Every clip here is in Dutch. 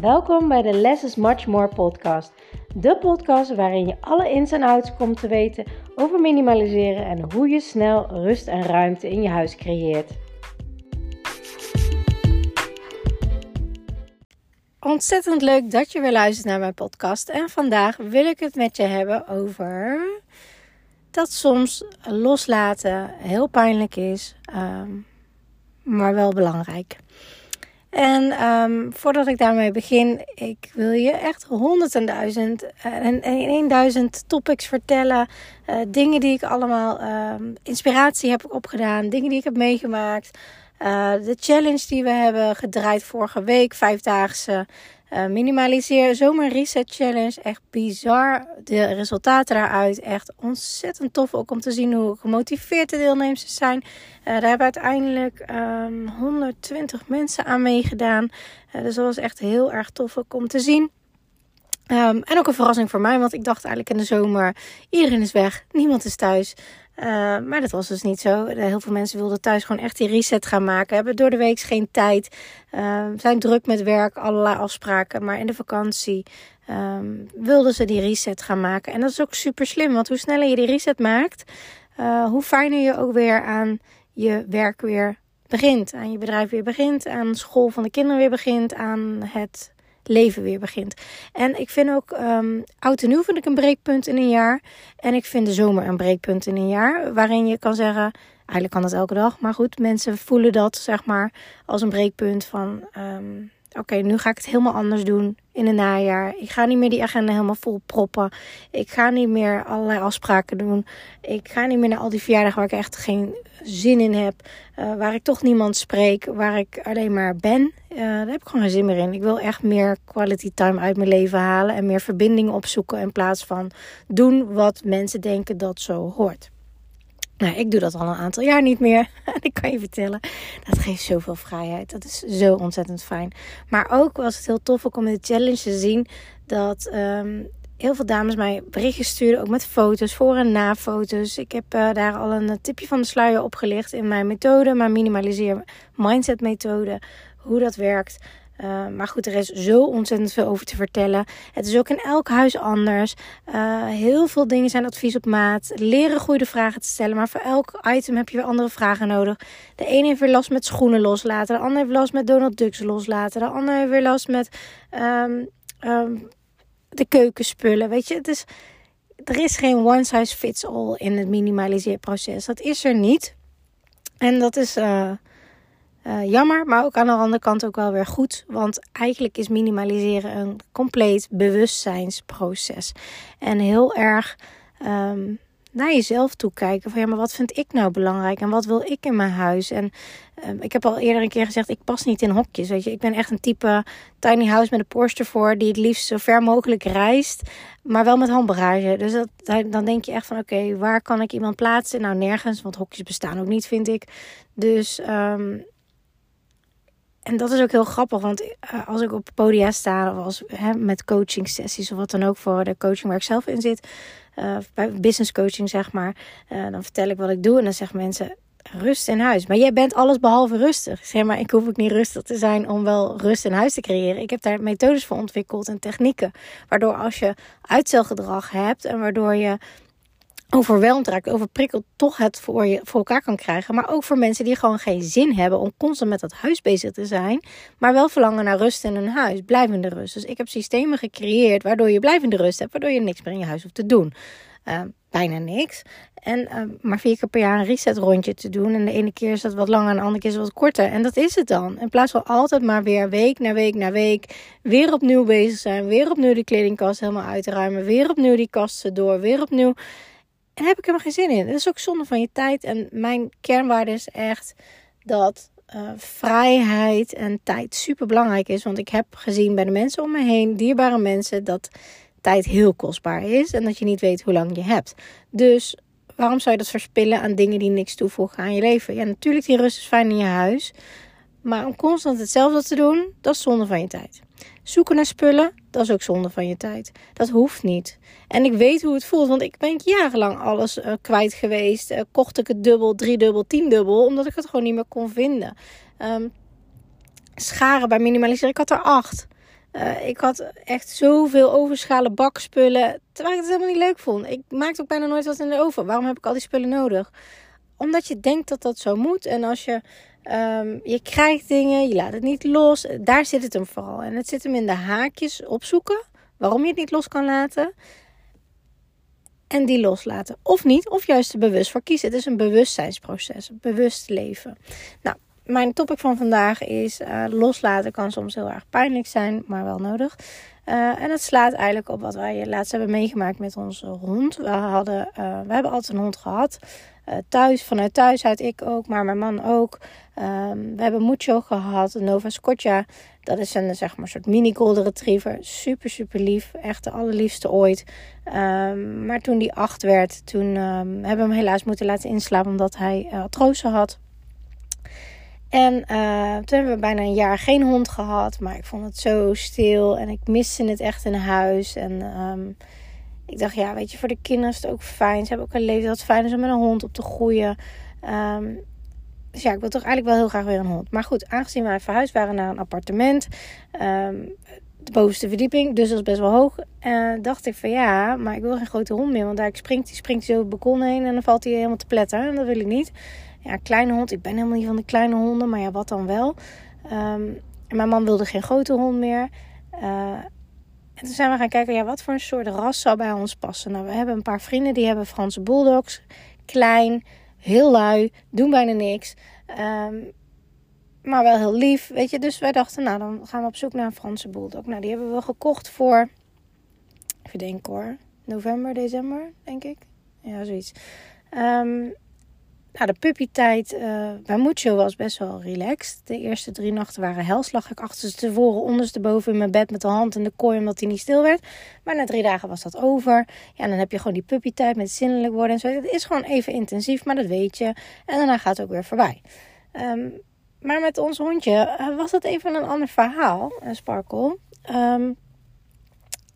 Welkom bij de Less is Much More podcast. De podcast waarin je alle ins en outs komt te weten over minimaliseren en hoe je snel rust en ruimte in je huis creëert. Ontzettend leuk dat je weer luistert naar mijn podcast. En vandaag wil ik het met je hebben over dat soms loslaten heel pijnlijk is, um, maar wel belangrijk. En um, voordat ik daarmee begin, ik wil je echt honderd en duizend en, en duizend topics vertellen. Uh, dingen die ik allemaal, uh, inspiratie heb opgedaan, dingen die ik heb meegemaakt. Uh, de challenge die we hebben gedraaid vorige week, vijfdaagse. Uh, minimaliseer zomer reset challenge. Echt bizar. De resultaten daaruit. Echt ontzettend tof. Ook om te zien hoe gemotiveerd de deelnemers zijn. Uh, daar hebben uiteindelijk um, ehm, 120 mensen aan meegedaan. Uh, dus dat was echt heel erg tof ook om te zien. Um, en ook een verrassing voor mij, want ik dacht eigenlijk in de zomer: iedereen is weg, niemand is thuis. Uh, maar dat was dus niet zo. Heel veel mensen wilden thuis gewoon echt die reset gaan maken. Hebben door de week geen tijd. Uh, zijn druk met werk, allerlei afspraken. Maar in de vakantie um, wilden ze die reset gaan maken. En dat is ook super slim. Want hoe sneller je die reset maakt, hoe fijner je ook weer aan je werk weer begint. Aan je bedrijf weer begint. Aan school van de kinderen weer begint. Aan het leven weer begint. En ik vind ook um, oud en nieuw vind ik een breekpunt in een jaar. En ik vind de zomer een breekpunt in een jaar. Waarin je kan zeggen, eigenlijk kan dat elke dag. Maar goed, mensen voelen dat zeg maar als een breekpunt van... Um, Oké, nu ga ik het helemaal anders doen in het najaar. Ik ga niet meer die agenda helemaal vol proppen. Ik ga niet meer allerlei afspraken doen. Ik ga niet meer naar al die verjaardagen waar ik echt geen zin in heb. Uh, waar ik toch niemand spreek. Waar ik alleen maar ben. Uh, daar heb ik gewoon geen zin meer in. Ik wil echt meer quality time uit mijn leven halen. En meer verbindingen opzoeken. In plaats van doen wat mensen denken dat zo hoort. Nou, ik doe dat al een aantal jaar niet meer. Ik kan je vertellen, dat geeft zoveel vrijheid. Dat is zo ontzettend fijn. Maar ook was het heel tof om in de challenge te zien dat um, heel veel dames mij berichtjes sturen, ook met foto's, voor- en na-foto's. Ik heb uh, daar al een tipje van de sluier opgelicht in mijn methode, mijn minimaliseer mindset methode, hoe dat werkt. Uh, maar goed, er is zo ontzettend veel over te vertellen. Het is ook in elk huis anders. Uh, heel veel dingen zijn advies op maat. Leren goede vragen te stellen. Maar voor elk item heb je weer andere vragen nodig. De ene heeft weer last met schoenen loslaten. De ander heeft last met Donald Ducks loslaten. De ander heeft weer last met um, um, de keukenspullen. Weet je, het is, er is geen one size fits all in het minimaliseerproces. Dat is er niet. En dat is uh, uh, jammer, maar ook aan de andere kant ook wel weer goed. Want eigenlijk is minimaliseren een compleet bewustzijnsproces. En heel erg um, naar jezelf toe kijken. Van ja, maar wat vind ik nou belangrijk en wat wil ik in mijn huis? En um, ik heb al eerder een keer gezegd, ik pas niet in hokjes. Weet je, ik ben echt een type tiny house met een Porsche ervoor, die het liefst zo ver mogelijk reist, maar wel met handbagage. Dus dat, dan denk je echt van, oké, waar kan ik iemand plaatsen? Nou, nergens, want hokjes bestaan ook niet, vind ik. Dus um, en dat is ook heel grappig, want uh, als ik op podia sta of als, hè, met coaching sessies of wat dan ook voor de coaching waar ik zelf in zit, uh, bij business coaching zeg maar, uh, dan vertel ik wat ik doe en dan zeggen mensen rust in huis. Maar jij bent alles behalve rustig. Zeg maar, ik hoef ook niet rustig te zijn om wel rust in huis te creëren. Ik heb daar methodes voor ontwikkeld en technieken, waardoor als je uitstelgedrag hebt en waardoor je overweldigd raakt, overprikkeld, toch het voor, je, voor elkaar kan krijgen. Maar ook voor mensen die gewoon geen zin hebben om constant met dat huis bezig te zijn. Maar wel verlangen naar rust in hun huis, blijvende rust. Dus ik heb systemen gecreëerd waardoor je blijvende rust hebt, waardoor je niks meer in je huis hoeft te doen. Uh, bijna niks. En uh, maar vier keer per jaar een reset rondje te doen. En de ene keer is dat wat langer en de andere keer is het wat korter. En dat is het dan. In plaats van altijd maar weer week na week na week weer opnieuw bezig zijn. Weer opnieuw de kledingkast helemaal uitruimen. Weer opnieuw die kasten door. Weer opnieuw en daar heb ik helemaal geen zin in. Dat is ook zonde van je tijd. En mijn kernwaarde is echt dat uh, vrijheid en tijd super belangrijk is. Want ik heb gezien bij de mensen om me heen, dierbare mensen, dat tijd heel kostbaar is. En dat je niet weet hoe lang je hebt. Dus waarom zou je dat verspillen aan dingen die niks toevoegen aan je leven? Ja, natuurlijk, die rust is fijn in je huis. Maar om constant hetzelfde te doen, dat is zonde van je tijd. Zoeken naar spullen, dat is ook zonde van je tijd. Dat hoeft niet. En ik weet hoe het voelt, want ik ben jarenlang alles uh, kwijt geweest. Uh, kocht ik het dubbel, driedubbel, tiendubbel, omdat ik het gewoon niet meer kon vinden. Um, scharen bij minimaliseren, ik had er acht. Uh, ik had echt zoveel overschalen bakspullen. Terwijl ik het helemaal niet leuk vond. Ik maakte ook bijna nooit wat in de oven. Waarom heb ik al die spullen nodig? Omdat je denkt dat dat zo moet. En als je, um, je krijgt dingen, je laat het niet los. Daar zit het hem vooral. En het zit hem in de haakjes opzoeken. Waarom je het niet los kan laten. En die loslaten. Of niet, of juist er bewust voor kiezen. Het is een bewustzijnsproces, bewust leven. Nou, mijn topic van vandaag is uh, loslaten kan soms heel erg pijnlijk zijn, maar wel nodig. Uh, en het slaat eigenlijk op wat wij laatst hebben meegemaakt met onze hond. We, hadden, uh, we hebben altijd een hond gehad. thuis, vanuit thuis uit ik ook, maar mijn man ook. Um, we hebben Mucho gehad, Nova Scotia. Dat is een zeg maar, soort mini golden retriever. Super, super lief. Echt de allerliefste ooit. Um, maar toen die acht werd, toen um, hebben we hem helaas moeten laten inslapen omdat hij artrose had. En uh, toen hebben we bijna een jaar geen hond gehad. Maar ik vond het zo stil. En ik miste het echt in huis. En um, ik dacht, ja, weet je, voor de kinderen is het ook fijn. Ze hebben ook een leven dat fijn is om met een hond op te groeien. Um, dus ja, ik wil toch eigenlijk wel heel graag weer een hond. Maar goed, aangezien wij verhuisd waren naar een appartement. Um, de bovenste verdieping, dus dat is best wel hoog. Uh, dacht ik van ja, maar ik wil geen grote hond meer. Want daar springt, die springt zo het balkon heen en dan valt hij helemaal te pletten. En dat wil ik niet ja, kleine hond. Ik ben helemaal niet van de kleine honden, maar ja, wat dan wel. En mijn man wilde geen grote hond meer. Uh, en toen zijn we gaan kijken, ja, wat voor een soort ras zou bij ons passen. Nou, we hebben een paar vrienden die hebben Franse bulldogs. Klein, heel lui, doen bijna niks. Um, maar wel heel lief, weet je. Dus wij dachten, nou, dan gaan we op zoek naar een Franse bulldog. Nou, die hebben we gekocht voor, even denken hoor, november, december, denk ik. Ja, zoiets. Um, nou, de puppytijd uh, bij Mucho was best wel relaxed. De eerste drie nachten waren hels. ik achterstevoren, ondersteboven in mijn bed met de hand in de kooi omdat hij niet stil werd. Maar na drie dagen was dat over. Ja, dan heb je gewoon die puppytijd met zinnelijk worden en zo. Het is gewoon even intensief, maar dat weet je. En daarna gaat het ook weer voorbij. Um, maar met ons hondje uh, was dat even een ander verhaal, een Sparkle. Um,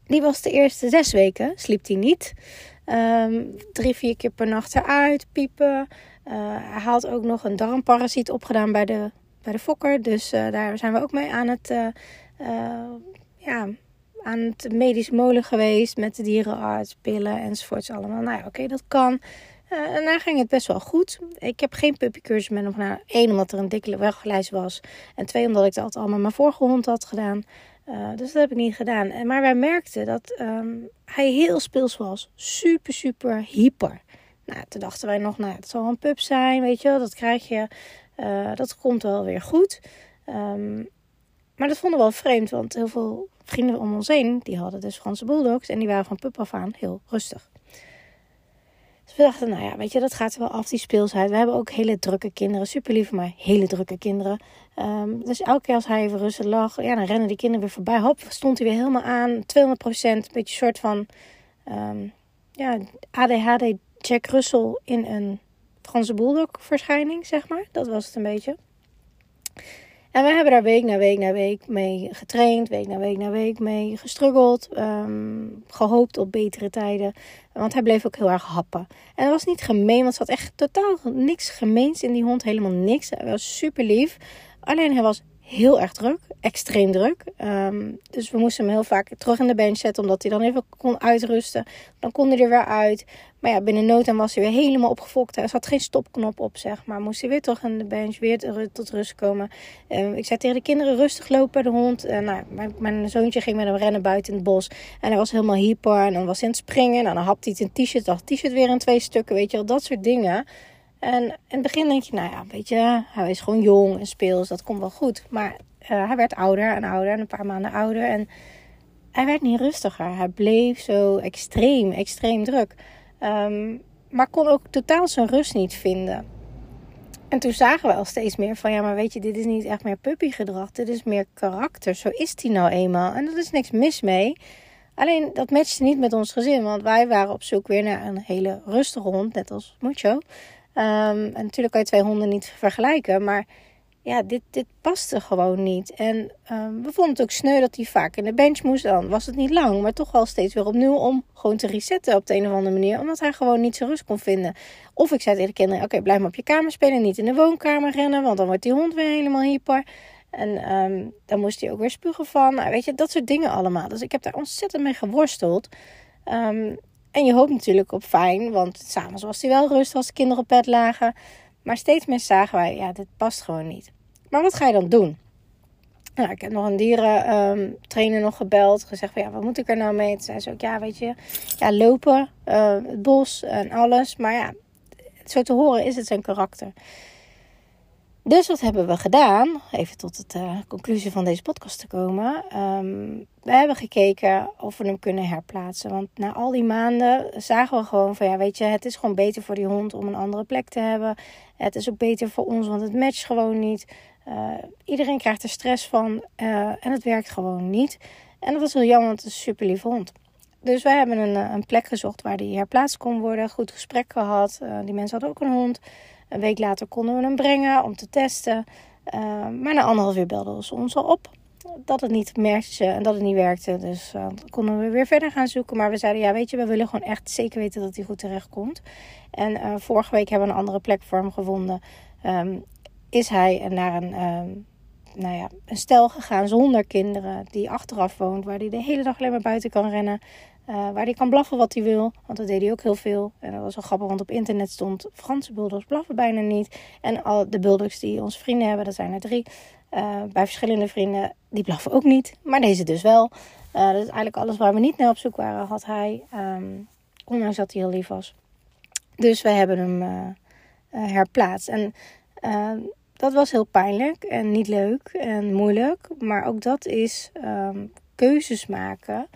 die was de eerste zes weken, sliep hij niet. Um, drie, vier keer per nacht eruit, piepen. Uh, hij had ook nog een darmparasiet opgedaan bij de, bij de fokker. Dus uh, daar zijn we ook mee aan het, uh, ja, aan het medisch molen geweest. Met de dierenarts, pillen enzovoorts allemaal. Nou ja, oké, dat kan. en daar ging het best wel goed. Ik heb geen puppycursus met hem. Eén, omdat er een dikke weglijst was. En twee, omdat ik dat allemaal mijn vorige hond had gedaan. dus dat heb ik niet gedaan. Maar wij merkten dat um, hij heel speels was. Super, super hyper. Nou, toen dachten wij nog, nou, het zal een pup zijn, weet je wel. Dat krijg je, uh, dat komt wel weer goed. Um, maar dat vonden we wel vreemd, want heel veel vrienden om ons heen, die hadden dus Franse bulldogs. En die waren van pup af aan heel rustig. Dus we dachten, nou ja, weet je, dat gaat wel af, die speelsheid. We hebben ook hele drukke kinderen, super lief, maar hele drukke kinderen. Um, dus elke keer als hij even rustig lag, ja, dan rennen die kinderen weer voorbij. Hop, stond hij weer helemaal aan, 200 procent. Een beetje soort van, um, ja, ADHD Jack Russell in een Franse bulldog verschijning, zeg maar. Dat was het een beetje. En we hebben daar week na week na week mee getraind, week na week na week mee gestruggeld, um, gehoopt op betere tijden. Want hij bleef ook heel erg happen. En dat was niet gemeen, want ze had echt totaal niks gemeens in die hond, helemaal niks. Hij was super lief. Alleen hij was heel erg druk, extreem druk. Um, dus we moesten hem heel vaak terug in de bench zetten, omdat hij dan even kon uitrusten. Dan kon hij er weer uit. Maar ja, binnen no time was hij weer helemaal opgefokt. Er zat geen stopknop op, zeg maar. Moest hij weer terug in de bench, weer tot rust komen. Um, ik zei tegen de kinderen, rustig lopen bij de hond. Nou, mijn, mijn, zoontje ging met hem rennen buiten in het bos. En hij was helemaal hyper en dan was hij aan het springen. Nou, dan hapte hij een t-shirt, dacht t-shirt weer in twee stukken, weet je wel. Dat soort dingen. En in het begin denk je, nou ja, weet je, hij is gewoon jong en speels, dat komt wel goed. Maar uh, hij werd ouder en ouder en een paar maanden ouder. En hij werd niet rustiger. Hij bleef zo extreem, extreem druk. Um, maar kon ook totaal zijn rust niet vinden. En toen zagen we al steeds meer van, ja, maar weet je, dit is niet echt meer puppygedrag. Dit is meer karakter. Zo is hij nou eenmaal. En er is niks mis mee. Alleen dat matchte niet met ons gezin. Want wij waren op zoek weer naar een hele rustige hond, net als Mucho. Um, en natuurlijk kan je twee honden niet vergelijken. Maar ja, dit, dit paste gewoon niet. En um, we vonden het ook sneu dat hij vaak in de bench moest. Dan was het niet lang, maar toch wel steeds weer opnieuw om gewoon te resetten op de een of andere manier. Omdat hij gewoon niet zijn rust kon vinden. Of ik zei tegen de kinderen, oké, blijf maar op je kamer spelen. Niet in de woonkamer rennen, want dan wordt die hond weer helemaal hyper. En ehm, dan moest hij ook weer spugen van. Nou, weet je, dat soort dingen allemaal. Dus ik heb daar ontzettend mee geworsteld. Ehm, en je hoopt natuurlijk op fijn, want s'avonds was hij wel rustig als de kinderen op bed lagen. Maar steeds meer zagen wij, ja, dit past gewoon niet. Maar wat ga je dan doen? Nou, ik heb nog een dierentrainer nog gebeld. Gezegd van ja, wat moet ik er nou mee? Toen zei ze ook, ja, weet je, ja, lopen, uh, het bos en alles. Maar ja, zo te horen is het zijn karakter. Dus wat hebben we gedaan? Even tot de uh, conclusie van deze podcast te komen. Um, we hebben gekeken of we hem kunnen herplaatsen. Want na al die maanden zagen we gewoon van ja, weet je, het is gewoon beter voor die hond om een andere plek te hebben. Het is ook beter voor ons, want het matcht gewoon niet. Uh, iedereen krijgt er stress van uh, en het werkt gewoon niet. En dat was heel jammer, want het is een super lief hond. Dus wij hebben een, een plek gezocht waar die herplaatst kon worden. Goed gesprek gehad. Die mensen hadden ook een hond. Een week later konden we hem brengen om te testen. maar na anderhalf uur belden ze ons al op dat het niet matchte en dat het niet werkte. Dus uh, konden we weer verder gaan zoeken. Maar we zeiden, ja, weet je, we willen gewoon echt zeker weten dat hij goed terecht komt. En uh, vorige week hebben we een andere plek voor hem gevonden. Um, is hij naar een, um, nou ja, een stel gegaan zonder kinderen, die achteraf woont, waar hij de hele dag alleen maar buiten kan rennen. Uh, waar hij kan blaffen wat hij wil, want dat deed hij ook heel veel. En dat was wel grappig, want op internet stond Franse bulldogs blaffen bijna niet. En al de bulldogs die onze vrienden hebben, dat zijn er drie, uh, bij verschillende vrienden, die blaffen ook niet. Maar deze dus wel. Uh, dat is eigenlijk alles waar we niet naar op zoek waren, had hij. Um, ondanks dat hij heel lief was. Dus we hebben hem herplaatst. En dat was heel pijnlijk en niet leuk en moeilijk. Maar ook dat is um, keuzes maken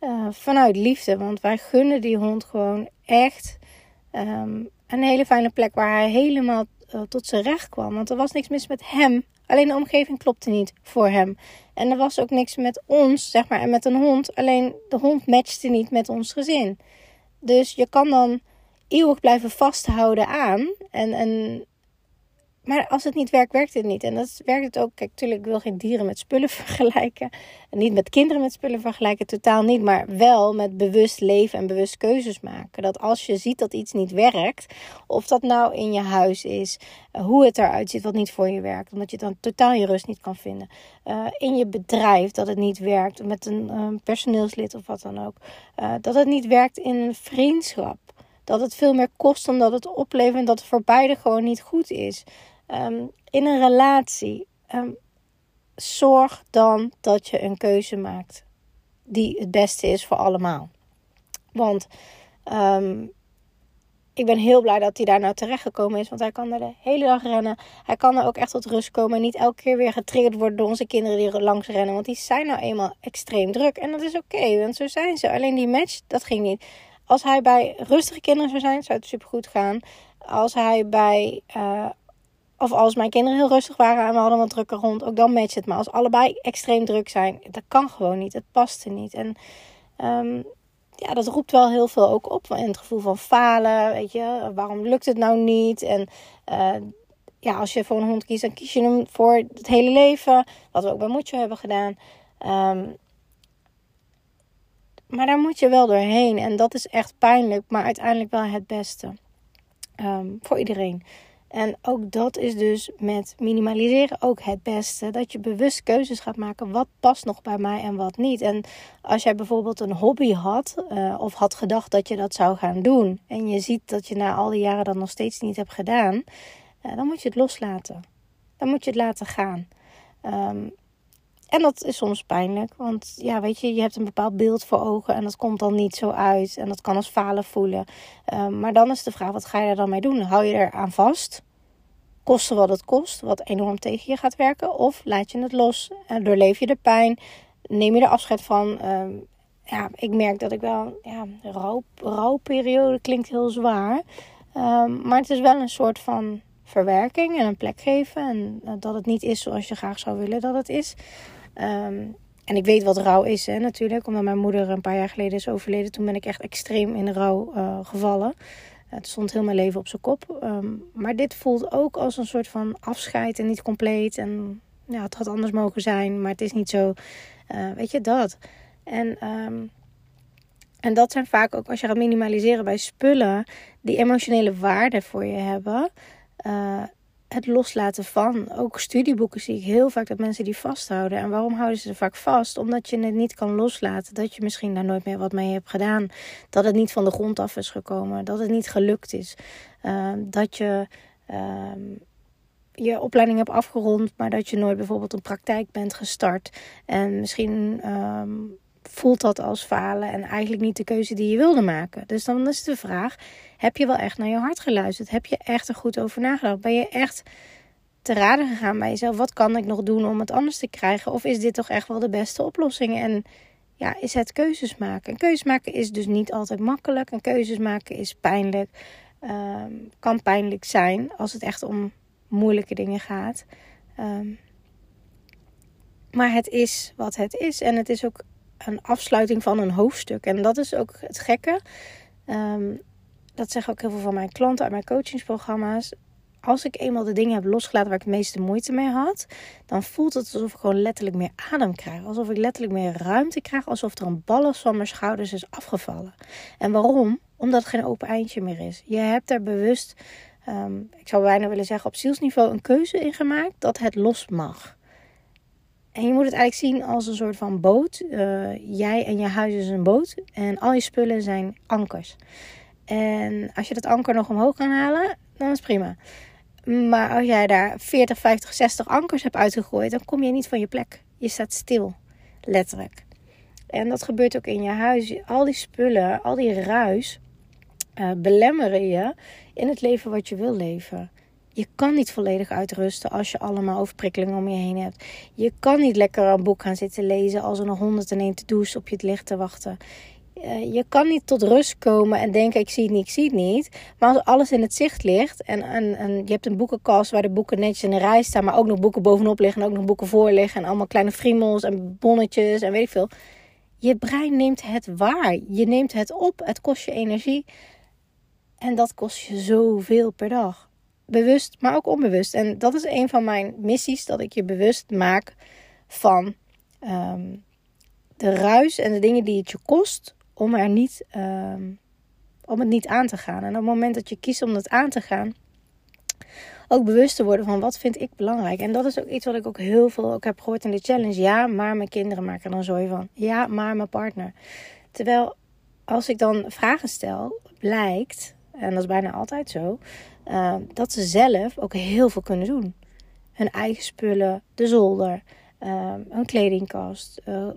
uh, vanuit liefde. Want wij gunnen die hond gewoon echt um, een hele fijne plek waar hij helemaal uh, tot zijn recht kwam. Want er was niks mis met hem. Alleen de omgeving klopte niet voor hem. En er was ook niks met ons, zeg maar, en met een hond. Alleen de hond matchte niet met ons gezin. Dus je kan dan eeuwig blijven vasthouden aan. En, en maar als het niet werkt, werkt het niet. En dat werkt het ook. Kijk, natuurlijk, ik wil geen dieren met spullen vergelijken. En niet met kinderen met spullen vergelijken, totaal niet. Maar wel met bewust leven en bewust keuzes maken. Dat als je ziet dat iets niet werkt, of dat nou in je huis is, uh, hoe het eruit ziet wat niet voor je werkt, omdat je dan totaal je rust niet kan vinden. Uh, in je bedrijf dat het niet werkt, met een uh, personeelslid of wat dan ook. dat het niet werkt in een vriendschap. Dat het veel meer kost dan dat het oplevert en dat het voor beide gewoon niet goed is. Um, in een relatie, um, zorg dan dat je een keuze maakt die het beste is voor allemaal. Want um, ik ben heel blij dat hij daar nou terecht gekomen is. Want hij kan er de hele dag rennen. Hij kan er ook echt tot rust komen. En niet elke keer weer getriggerd worden door onze kinderen die langs rennen. Want die zijn nou eenmaal extreem druk. En dat is oké, want zo zijn ze. Alleen die match, dat ging niet. Als hij bij rustige kinderen zou zijn, zou het supergoed gaan. Als hij bij uh, of als mijn kinderen heel rustig waren en we hadden wat drukker rond, ook dan matcht het. Maar als allebei extreem druk zijn, dat kan gewoon niet. Het past er niet. En um, ja, dat roept wel heel veel ook op. En het gevoel van falen, weet je. Waarom lukt het nou niet? En uh, ja, als je voor een hond kiest, dan kies je hem voor het hele leven. Wat we ook bij Moetje hebben gedaan. Um, maar daar moet je wel doorheen. En dat is echt pijnlijk, maar uiteindelijk wel het beste. Um, voor iedereen. En ook dat is dus met minimaliseren ook het beste. Dat je bewust keuzes gaat maken. Wat past nog bij mij en wat niet. En als jij bijvoorbeeld een hobby had. Uh, of had gedacht dat je dat zou gaan doen. En je ziet dat je na al die jaren dat nog steeds niet hebt gedaan. Uh, dan moet je het loslaten. Dan moet je het laten gaan. Um, en dat is soms pijnlijk. Want ja, weet je, je hebt een bepaald beeld voor ogen. En dat komt dan niet zo uit. En dat kan als falen voelen. Um, maar dan is de vraag, wat ga je er dan mee doen? Hou je er aan vast? Kosten wat het kost. Wat enorm tegen je gaat werken. Of laat je het los. En doorleef je de pijn. Neem je er afscheid van. Um, ja, ik merk dat ik wel... Ja, rouw, rouwperiode klinkt heel zwaar. Um, maar het is wel een soort van verwerking en een plek geven. En uh, dat het niet is zoals je graag zou willen dat het is. Um, en ik weet wat rouw is, hè, natuurlijk. Omdat mijn moeder een paar jaar geleden is overleden. Toen ben ik echt extreem in de rouw uh, gevallen. Het stond heel mijn leven op zijn kop. Um, maar dit voelt ook als een soort van afscheid en niet compleet. En ja, het had anders mogen zijn, maar het is niet zo. Uh, weet je dat? En, um, en dat zijn vaak ook als je gaat minimaliseren bij spullen die emotionele waarde voor je hebben. Uh, het loslaten van. Ook studieboeken zie ik heel vaak dat mensen die vasthouden. En waarom houden ze vaak vast? Omdat je het niet kan loslaten. Dat je misschien daar nooit meer wat mee hebt gedaan. Dat het niet van de grond af is gekomen. Dat het niet gelukt is. Uh, dat je uh, je opleiding hebt afgerond, maar dat je nooit bijvoorbeeld een praktijk bent gestart. En misschien ehm, voelt dat als falen en eigenlijk niet de keuze die je wilde maken. Dus dan is de vraag: heb je wel echt naar je hart geluisterd? Heb je echt er goed over nagedacht? Ben je echt te raden gegaan bij jezelf? Wat kan ik nog doen om het anders te krijgen? Of is dit toch echt wel de beste oplossing? En ja, is het keuzes maken? En keuzes maken is dus niet altijd makkelijk. En keuzes maken is pijnlijk. Ehm, kan pijnlijk zijn als het echt om moeilijke dingen gaat. Ehm, maar het is wat het is. En het is ook een afsluiting van een hoofdstuk. En dat is ook het gekke. Ehm, dat zeggen ook heel veel van mijn klanten uit mijn coachingsprogramma's. Als ik eenmaal de dingen heb losgelaten waar ik het meeste moeite mee had, dan voelt het alsof ik gewoon letterlijk meer adem krijg. Alsof ik letterlijk meer ruimte krijg. Alsof er een ballast van mijn schouders is afgevallen. En waarom? Omdat het geen open eindje meer is. Je hebt er bewust, um, ik zou bijna willen zeggen, op zielsniveau een keuze in gemaakt dat het los mag. En je moet het eigenlijk zien als een soort van boot. Uh, jij en je huis is een boot. En al je spullen zijn ankers. En als je dat anker nog omhoog kan halen, dan is prima. Maar als jij daar 40, 50, 60 ankers hebt uitgegooid, dan kom je niet van je plek. Je staat stil, letterlijk. En dat gebeurt ook in je huis. Al die spullen, al die ruis, uh, belemmeren je in het leven wat je wil leven. Je kan niet volledig uitrusten als je allemaal overprikkelingen om je heen hebt. Je kan niet lekker een boek gaan zitten lezen als er nog 101 to-do's op je het licht te wachten. Eh, je kan niet tot rust komen en denken: ik zie het niet, ik zie het niet. Maar als alles in het zicht ligt en, en, en je hebt een boekenkast waar de boeken netjes in een rij staan, maar ook nog boeken bovenop liggen en ook nog boeken voor liggen en allemaal kleine friemels en bonnetjes en weet ik veel. Je brein neemt het waar. Je neemt het op. Het kost je energie. En dat kost je zoveel per dag bewust, maar ook onbewust. En dat is een van mijn missies, dat ik je bewust maak van ehm, de ruis en de dingen die het je kost om er niet, um, om het niet aan te gaan. En op het moment dat je kiest om het aan te gaan, ook bewust te worden van wat vind ik belangrijk. En dat is ook iets wat ik ook heel veel ook heb gehoord in de challenge. Ja, maar mijn kinderen maken er dan zooi van. Ja, maar mijn partner. Terwijl als ik dan vragen stel, blijkt, en dat is bijna altijd zo, uh, dat ze zelf ook heel veel kunnen doen. Hun eigen spullen, de zolder, uh, een kledingkast. Uh,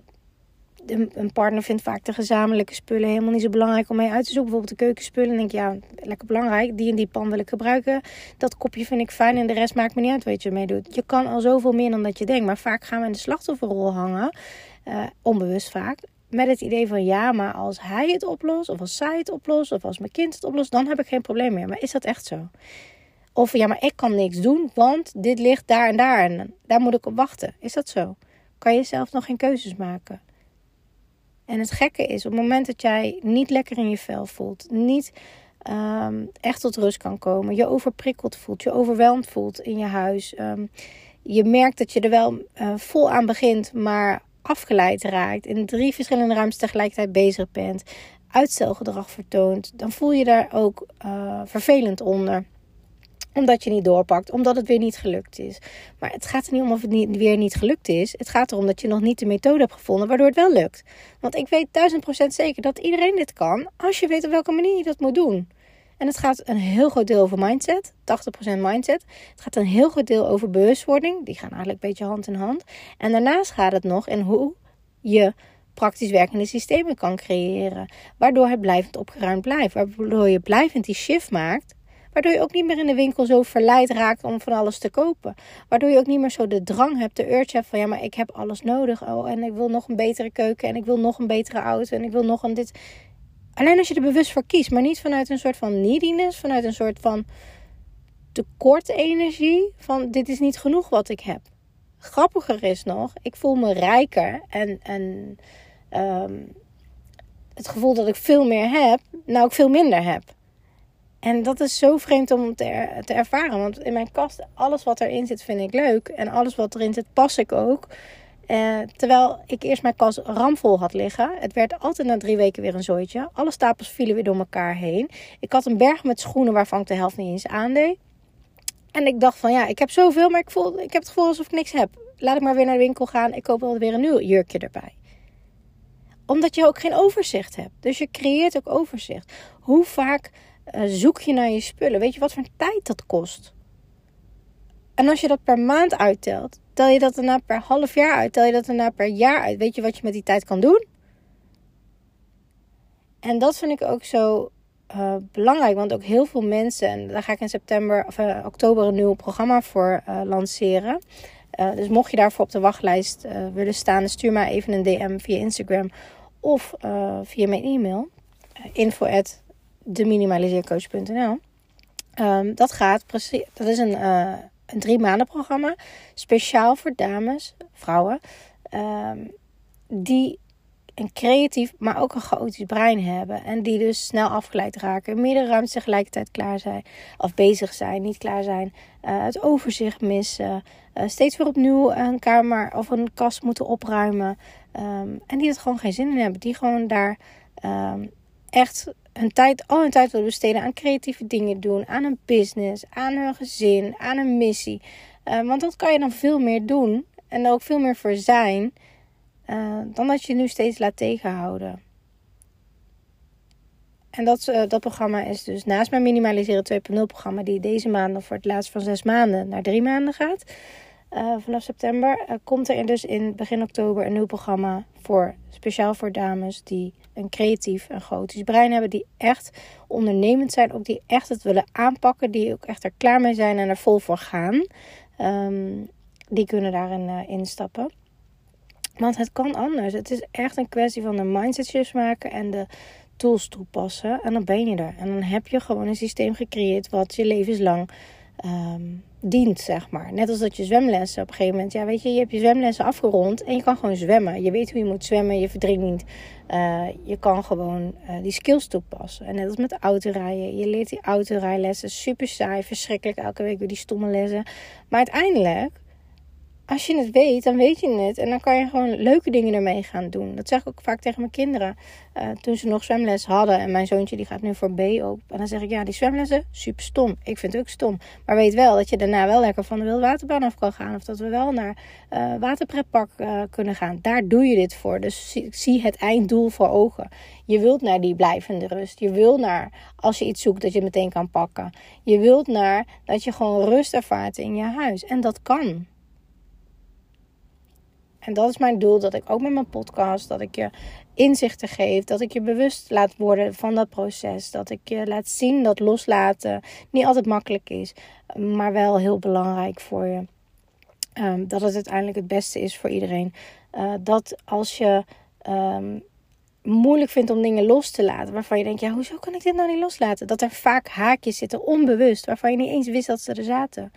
een partner vindt vaak de gezamenlijke spullen helemaal niet zo belangrijk om mee uit te zoeken. Bijvoorbeeld de keukenspullen. En denk je, ja, lekker belangrijk. Die en die pan wil ik gebruiken. Dat kopje vind ik fijn en de rest maakt me niet uit wat je mee doet. Je kan al zoveel meer dan dat je denkt. Maar vaak gaan we in de slachtofferrol hangen. onbewust vaak met het idee van ja, maar als hij het oplost, of als zij het oplost, of als mijn kind het oplost, dan heb ik geen probleem meer. Maar is dat echt zo? Of ja, maar ik kan niks doen, want dit ligt daar en daar en daar moet ik op wachten. Is dat zo? Kan je zelf nog geen keuzes maken? En het gekke is, op het moment dat jij niet lekker in je vel voelt, niet um, echt tot rust kan komen, je overprikkeld voelt, je overweldigd voelt in je huis, um, je merkt dat je er wel uh, vol aan begint, maar afgeleid raakt, in drie verschillende ruimtes tegelijkertijd bezig bent, uitstelgedrag vertoont, dan voel je daar ook uh, vervelend onder omdat je niet doorpakt, omdat het weer niet gelukt is. Maar het gaat er niet om of het niet, weer niet gelukt is. Het gaat erom dat je nog niet de methode hebt gevonden waardoor het wel lukt. Want ik weet duizend procent zeker dat iedereen dit kan als je weet op welke manier je dat moet doen. En het gaat een heel groot deel over mindset, 80% mindset. Het gaat een heel groot deel over bewustwording, die gaan eigenlijk een beetje hand in hand. En daarnaast gaat het nog in hoe je praktisch werkende systemen kan creëren, waardoor het blijvend opgeruimd blijft, waardoor je blijvend die shift maakt Waardoor je ook niet meer in de winkel zo verleid raakt om van alles te kopen. Waardoor je ook niet meer zo de drang hebt, de urge hebt van ja, maar ik heb alles nodig. Oh, en ik wil nog een betere keuken en ik wil nog een betere auto en ik wil nog een dit. Alleen als je er bewust voor kiest, maar niet vanuit een soort van neediness, vanuit een soort van tekort energie. Van dit is niet genoeg wat ik heb. Grappiger is nog, ik voel me rijker en, en um, het gevoel dat ik veel meer heb, nou ik veel minder heb. En dat is zo vreemd om te, te ervaren. Want in mijn kast, alles wat erin zit, vind ik leuk. En alles wat erin zit, pas ik ook. Eh, terwijl ik eerst mijn kast ramvol had liggen. Het werd altijd na drie weken weer een zooitje. Alle stapels vielen weer door elkaar heen. Ik had een berg met schoenen waarvan ik de helft niet eens aandeed. En ik dacht van ja, ik heb zoveel, maar ik, voel, ik heb het gevoel alsof ik niks heb. Laat ik maar weer naar de winkel gaan. Ik koop wel weer een nieuw jurkje erbij. Omdat je ook geen overzicht hebt. Dus je creëert ook overzicht. Hoe vaak uh, zoek je naar je spullen? Weet je wat voor tijd dat kost? En als je dat per maand uittelt, tel je dat daarna per half jaar uit, tel je dat daarna per jaar uit. Weet je wat je met die tijd kan doen? En dat vind ik ook zo uh, belangrijk, want ook heel veel mensen, en daar ga ik in september of uh, oktober een nieuw programma voor uh, lanceren. dus mocht je daarvoor op de wachtlijst willen staan, stuur maar even een DM via Instagram of via mijn e-mail info at. Um, dat gaat precies, dat is een, een drie maanden programma, speciaal voor dames, vrouwen, um, die een creatief, maar ook een chaotisch brein hebben. En die dus snel afgeleid raken. Meerdere ruimtes tegelijkertijd klaar zijn. Of bezig zijn, niet klaar zijn. Uh, het overzicht missen. Uh, steeds weer opnieuw een kamer of een kast moeten opruimen. Um, en die het gewoon geen zin in hebben. Die gewoon daar um, echt hun tijd, al hun tijd willen besteden aan creatieve dingen doen. Aan een business, aan hun gezin, aan een missie. Uh, want dat kan je dan veel meer doen. En ook veel meer voor zijn. Uh, dan dat je nu steeds laat tegenhouden. En dat, uh, dat programma is dus naast mijn Minimaliseren 2.0 programma, die deze maand voor het laatst van zes maanden naar drie maanden gaat. Vanaf september komt er dus in begin oktober een nieuw programma voor speciaal voor dames die een creatief en chaotisch brein hebben, die echt ondernemend zijn, ook die echt het willen aanpakken, die ook echt er klaar mee zijn en er vol voor gaan. Um, die kunnen daarin instappen. Want het kan anders. Het is echt een kwestie van de mindset shifts maken en de tools toepassen. En dan ben je er. En dan heb je gewoon een systeem gecreëerd wat je levenslang um, dient, zeg maar. Net als dat je zwemlessen op een gegeven moment... Ja, weet je, je hebt je zwemlessen afgerond en je kan gewoon zwemmen. Je weet hoe je moet zwemmen, je verdrinkt niet. Uh, je kan gewoon uh, die skills toepassen. En net als met autorijden. Je leert die autorijlessen super saai, verschrikkelijk. Elke week weer die stomme lessen. Maar uiteindelijk als je het weet, dan weet je het. En dan kan je gewoon leuke dingen ermee gaan doen. Dat zeg ik ook vaak tegen mijn kinderen. Uh, toen ze nog zwemles hadden. En mijn zoontje die gaat nu voor B op. En dan zeg ik, ja, die zwemlessen, super stom. Ik vind het ook stom. Maar weet wel dat je daarna wel lekker van de wildwaterbaan af kan gaan. Of dat we wel naar uh, waterpretpark uh, kunnen gaan. Daar doe je dit voor. Dus zie, zie het einddoel voor ogen. Je wilt naar die blijvende rust. Je wilt naar, als je iets zoekt, dat je het meteen kan pakken. Je wilt naar dat je gewoon rust ervaart in je huis. En dat kan. En dat is mijn doel, dat ik ook met mijn podcast, dat ik je inzichten geef, dat ik je bewust laat worden van dat proces, dat ik je laat zien dat loslaten niet altijd makkelijk is, maar wel heel belangrijk voor je. Um, dat het uiteindelijk het beste is voor iedereen. Uh, dat als je um, moeilijk vindt om dingen los te laten, waarvan je denkt, ja, hoezo kan ik dit nou niet loslaten? Dat er vaak haakjes zitten, onbewust, waarvan je niet eens wist dat ze er zaten.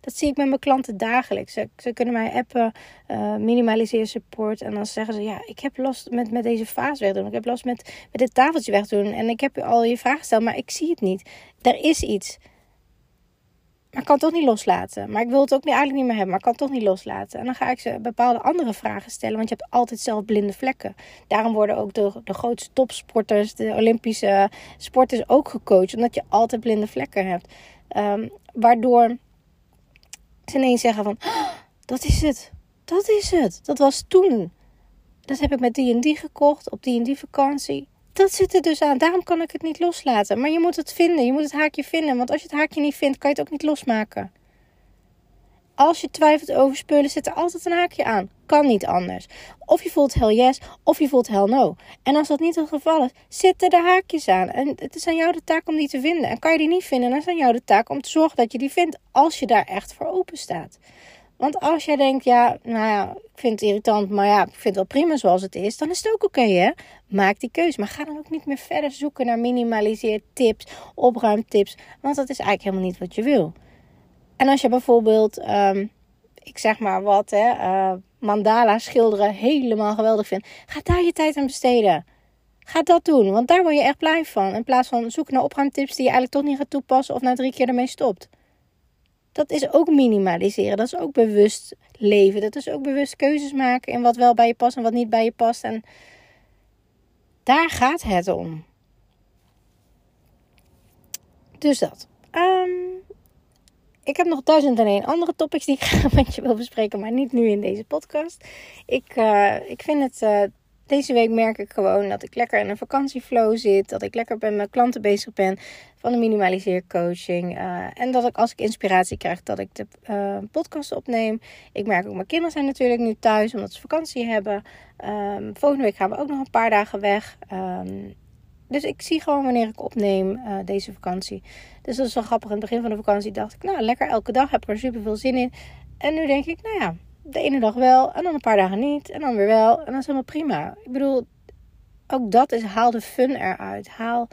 Dat zie ik met mijn klanten dagelijks. Ze, ze kunnen mij appen, uh, minimaliseer support. En dan zeggen ze, ja, ik heb last met, met deze vaas wegdoen. Ik heb last met, met dit tafeltje wegdoen. En ik heb al je vragen gesteld, maar ik zie het niet. Er is iets. Maar ik kan het toch niet loslaten. Maar ik wil het ook niet, eigenlijk niet meer hebben. Maar ik kan het toch niet loslaten. En dan ga ik ze bepaalde andere vragen stellen. Want je hebt altijd zelf blinde vlekken. Daarom worden ook de, de grootste topsporters, de Olympische sporters ook gecoacht. Omdat je altijd blinde vlekken hebt. Um, waardoor ineens zeggen van, dat is het. Dat is het. Dat was toen. Dat heb ik met die en die gekocht op die en die vakantie. Dat zit er dus aan. Daarom kan ik het niet loslaten. Maar je moet het vinden. Je moet het haakje vinden. Want als je het haakje niet vindt, kan je het ook niet losmaken. Als je twijfelt over spullen, zit er altijd een haakje aan. Kan niet anders. Of je voelt hell yes, of je voelt hell no. En als dat niet het geval is, zitten er haakjes aan. En het is aan jou de taak om die te vinden. En kan je die niet vinden, dan is het aan jou de taak om te zorgen dat je die vindt. Als je daar echt voor open staat. Want als jij denkt, ja, nou ja, ik vind het irritant, maar ja, ik vind het wel prima zoals het is, dan is het ook oké, hè? Maak die keuze. Maar ga dan ook niet meer verder zoeken naar minimaliseer tips, opruimtips, want dat is eigenlijk helemaal niet wat je wil. En als je bijvoorbeeld, um, ik zeg maar wat, hè, uh, mandala schilderen helemaal geweldig vindt, ga daar je tijd aan besteden. Ga dat doen, want daar word je echt blij van. In plaats van zoeken naar opruimtips die je eigenlijk toch niet gaat toepassen of na drie keer ermee stopt. Dat is ook minimaliseren. Dat is ook bewust leven. Dat is ook bewust keuzes maken in wat wel bij je past en wat niet bij je past. En daar gaat het om. Dus dat. Um, ik heb nog duizend en één andere topics die ik graag met je wil bespreken, maar niet nu in deze podcast. Ik, uh, ik vind het. Uh, deze week merk ik gewoon dat ik lekker in een vakantieflow zit. Dat ik lekker met mijn klanten bezig ben van de minimaliseercoaching. Uh, en dat ik als ik inspiratie krijg, dat ik de podcast opneem. Ik merk ook, mijn kinderen zijn natuurlijk nu thuis omdat ze vakantie hebben. Um, volgende week gaan we ook nog een paar dagen weg. Um, dus ik zie gewoon wanneer ik opneem uh, deze vakantie. Dus dat is wel grappig. In het begin van de vakantie dacht ik, nou lekker elke dag, heb er super veel zin in. En nu denk ik, nou ja, de ene dag wel en dan een paar dagen niet. En dan weer wel. En dat is helemaal prima. Ik bedoel, ook dat is haal de fun eruit. Haal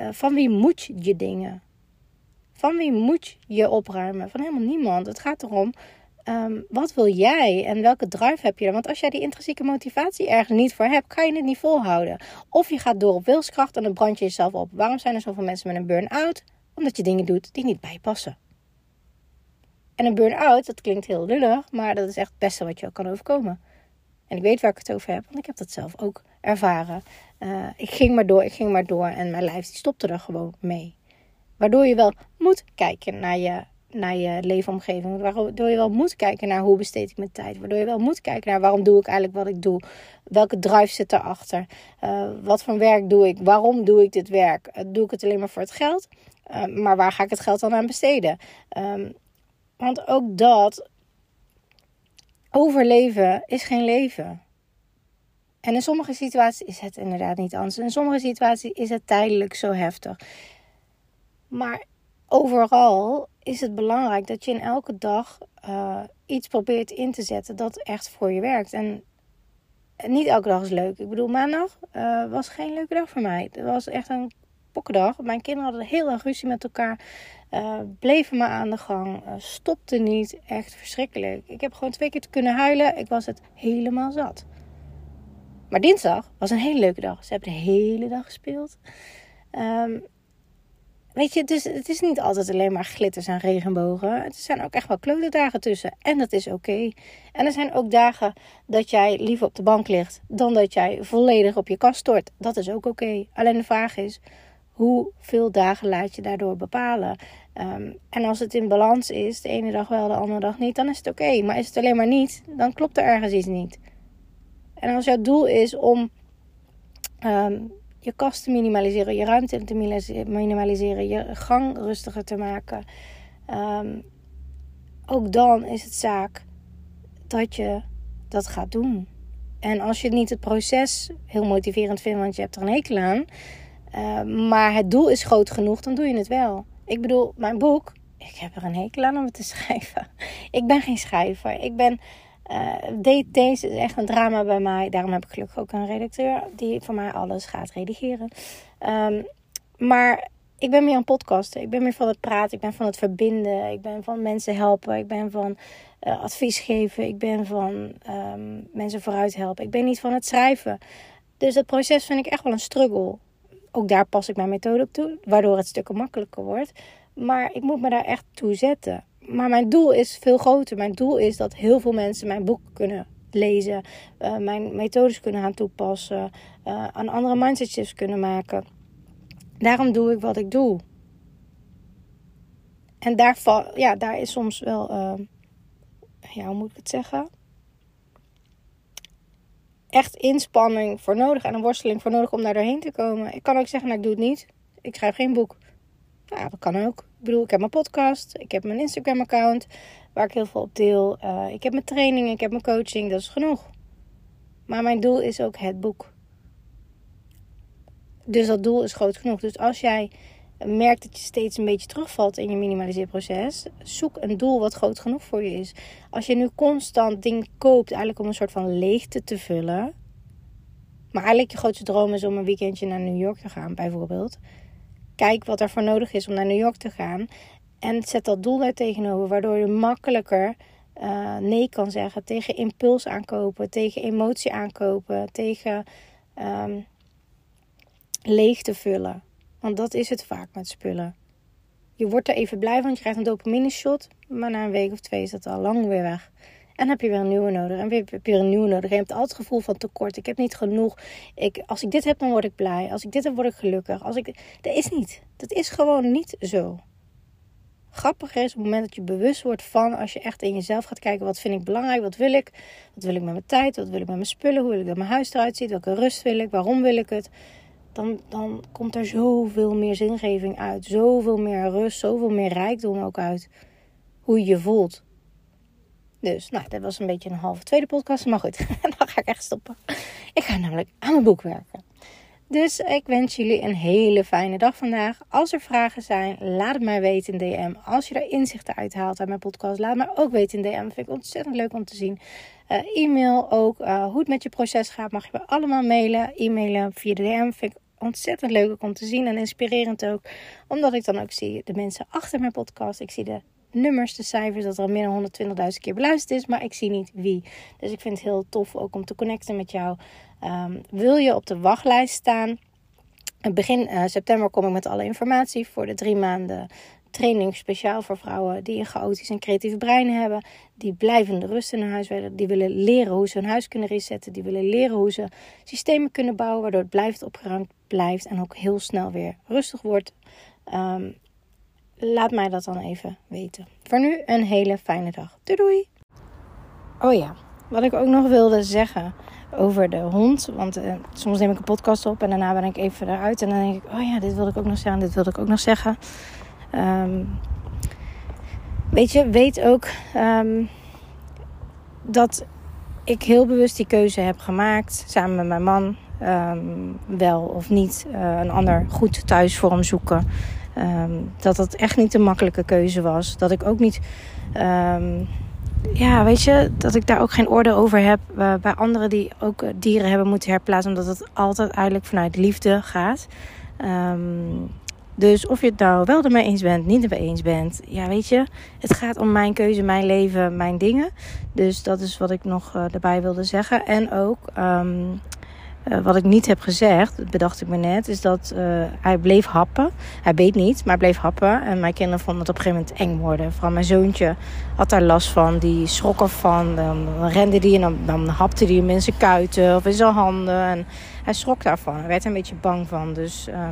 uh, van wie moet je dingen? Van wie moet je opruimen? Van helemaal niemand. Het gaat erom Um, wat wil jij en welke drive heb je er? Want als jij die intrinsieke motivatie ergens niet voor hebt, kan je het niet volhouden. Of je gaat door op wilskracht en dan brand je jezelf op. Waarom zijn er zoveel mensen met een burn-out? Omdat je dingen doet die niet bijpassen. En een burn-out, dat klinkt heel lullig, maar dat is echt het beste wat je kan overkomen. En ik weet waar ik het over heb, want ik heb dat zelf ook ervaren. Uh, ik ging maar door, ik ging maar door en mijn lijf die stopte er gewoon mee. Waardoor je wel moet kijken naar je naar je leefomgeving. Waardoor je wel moet kijken naar hoe besteed ik mijn tijd. Waardoor je wel moet kijken naar waarom doe ik eigenlijk wat ik doe. Welke drive zit erachter. Uh, wat voor werk doe ik? Waarom doe ik dit werk? Uh, doe ik het alleen maar voor het geld? Uh, maar waar ga ik het geld dan aan besteden? Um, want ook dat overleven is geen leven. En in sommige situaties is het inderdaad niet anders. In sommige situaties is het tijdelijk zo heftig. Maar overal is het belangrijk dat je in elke dag uh, iets probeert in te zetten dat echt voor je werkt. En niet elke dag is leuk. Ik bedoel, maandag uh, was geen leuke dag voor mij. Het was echt een pokkendag. Mijn kinderen hadden heel erg ruzie met elkaar. Uh, bleven maar aan de gang. Uh, stopte niet. Echt verschrikkelijk. Ik heb gewoon twee keer te kunnen huilen. Ik was het helemaal zat. Maar dinsdag was een hele leuke dag. Ze hebben de hele dag gespeeld. Um, Weet je, dus het is niet altijd alleen maar glitters en regenbogen. Er zijn ook echt wel klote dagen tussen. En dat is oké. En er zijn ook dagen dat jij liever op de bank ligt dan dat jij volledig op je kast stort. Dat is ook oké. Alleen de vraag is, hoeveel dagen laat je daardoor bepalen? Um, en als het in balans is, de ene dag wel, de andere dag niet, dan is het oké. Maar is het alleen maar niet, dan klopt er ergens iets niet. En als jouw doel is om um, je kast te minimaliseren, je ruimte te minimaliseren, je gang rustiger te maken. Um, ook dan is het zaak dat je dat gaat doen. En als je niet het proces heel motiverend vindt, want je hebt er een hekel aan, uh, maar het doel is groot genoeg, dan doe je het wel. Ik bedoel, mijn boek, ik heb er een hekel aan om het te schrijven. Ik ben geen schrijver. Ik ben uh, deze is echt een drama bij mij. Daarom heb ik gelukkig ook een redacteur die voor mij alles gaat redigeren. Um, maar ik ben meer een podcaster. Ik ben meer van het praten. Ik ben van het verbinden. Ik ben van mensen helpen. Ik ben van uh, advies geven. Ik ben van um, mensen vooruit helpen. Ik ben niet van het schrijven. Dus dat proces vind ik echt wel een struggle. Ook daar pas ik mijn methode op toe, waardoor het stukken makkelijker wordt. Maar ik moet me daar echt toe zetten maar mijn doel is veel groter. Mijn doel is dat heel veel mensen mijn boek kunnen lezen, uh, mijn methodes kunnen gaan toepassen, uh, aan andere mindset shifts kunnen maken. Daarom doe ik wat ik doe. En daar, ja, daar is soms wel, uh, ja, hoe moet ik het zeggen? Echt inspanning voor nodig en een worsteling voor nodig om daar doorheen te komen. Ik kan ook zeggen, nou, ik doe het niet. Ik schrijf geen boek. Ja, dat kan ook. Ik bedoel, ik heb mijn podcast, ik heb mijn Instagram-account waar ik heel veel op deel. Uh, ik heb mijn training, ik heb mijn coaching, dat is genoeg. Maar mijn doel is ook het boek. Dus dat doel is groot genoeg. Dus als jij merkt dat je steeds een beetje terugvalt in je minimaliseerproces, zoek een doel wat groot genoeg voor je is. Als je nu constant dingen koopt, eigenlijk om een soort van leegte te vullen. Maar eigenlijk je grootste droom is om een weekendje naar New York te gaan, bijvoorbeeld Kijk wat er voor nodig is om naar New York te gaan. En zet dat doel daar tegenover, waardoor je makkelijker uh, nee kan zeggen tegen impuls aankopen, tegen emotie aankopen, tegen um, leeg te vullen. Want dat is het vaak met spullen. Je wordt er even blij van, je krijgt een dopamine shot, maar na een week of twee is dat al lang weer weg. En heb je weer een nieuwe nodig. En weer heb je weer een nieuwe nodig. En je hebt altijd het gevoel van tekort. Ik heb niet genoeg. Ik, als ik dit heb, dan word ik blij. Als ik dit heb, word ik gelukkig. Als ik, dat is niet. Dat is gewoon niet zo. grappiger is op het moment dat je bewust wordt van, als je echt in jezelf gaat kijken, wat vind ik belangrijk, wat wil ik, wat wil ik met mijn tijd, wat wil ik met mijn spullen, hoe wil ik dat mijn huis eruit ziet, welke rust wil ik, waarom wil ik het, dan, dan komt er zoveel meer zingeving uit, zoveel meer rust, zoveel meer rijkdom ook uit hoe je je voelt. Dus, nou, dat was een beetje een halve tweede podcast, maar goed, dan ga ik echt stoppen. Ik ga namelijk aan mijn boek werken. Dus ik wens jullie een hele fijne dag vandaag. Als er vragen zijn, laat het mij weten in DM. Als je er inzichten uithaalt uit mijn podcast, laat me ook weten in DM. Vind ik ontzettend leuk om te zien. Uh, e-mail ook, uh, hoe het met je proces gaat, mag je me allemaal mailen. E-mailen via de DM vind ik ontzettend leuk om te zien en inspirerend ook. Omdat ik dan ook zie de mensen achter mijn podcast. Ik zie de nummers, de cijfers, dat er al meer dan 120.000 keer beluisterd is, maar ik zie niet wie. Dus ik vind het heel tof ook om te connecten met jou. Um, wil je op de wachtlijst staan? Begin uh, september kom ik met alle informatie voor de drie maanden training speciaal voor vrouwen die een chaotisch en creatief brein hebben. Die blijvende rust in hun huis willen. Die willen leren hoe ze hun huis kunnen resetten. Die willen leren hoe ze systemen kunnen bouwen waardoor het blijft opgeruimd blijft en ook heel snel weer rustig wordt. Um, laat mij dat dan even weten. Voor nu een hele fijne dag. Doei doei! Oh ja, wat ik ook nog wilde zeggen over de hond. Want uh, soms neem ik een podcast op en daarna ben ik even eruit. En dan denk ik, oh ja, dit wilde ik ook nog zeggen, dit wilde ik ook nog zeggen. Um, weet je, weet ook um, dat ik heel bewust die keuze heb gemaakt. Samen met mijn man. Um, wel of niet uh, een ander goed thuis voor hem zoeken. Um, dat dat echt niet een makkelijke keuze was. Dat ik ook niet. Um, ja, weet je, dat ik daar ook geen orde over heb uh, bij anderen die ook uh, dieren hebben moeten herplaatsen. Omdat het altijd eigenlijk vanuit liefde gaat. Um, dus of je het nou wel ermee eens bent, niet ermee eens bent. Ja, weet je, het gaat om mijn keuze, mijn leven, mijn dingen. Dus dat is wat ik nog uh, erbij wilde zeggen. En ook uh, wat ik niet heb gezegd, dat bedacht ik me net, is dat uh, hij bleef happen. Hij beet niet, maar hij bleef happen. En mijn kinderen vonden het op een gegeven moment eng worden. Vooral mijn zoontje had daar last van. Die schrok ervan. Dan, rende die en dan, hapte hij hem in zijn kuiten of in zijn handen. En hij schrok daarvan. Hij werd er een beetje bang van. Dus uh,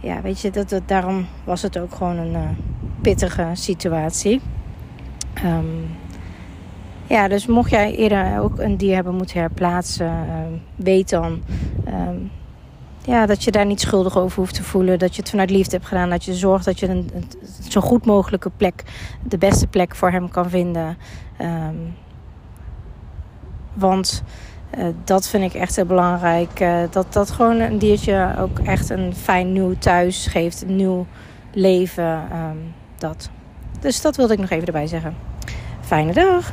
ja, weet je, dat, dat, daarom was het ook gewoon een pittige situatie. Um, ja, dus mocht jij eerder ook een dier hebben moeten herplaatsen, uh, weet dan uh, ja, dat je daar niet schuldig over hoeft te voelen. Dat je het vanuit liefde hebt gedaan. Dat je zorgt dat je een, zo goed mogelijke plek, de beste plek voor hem kan vinden. Um, want uh, dat vind ik echt heel belangrijk. Uh, dat, dat gewoon een diertje ook echt een fijn nieuw thuis geeft. Een nieuw leven. Dat. Dus dat wilde ik nog even erbij zeggen. Fijne dag!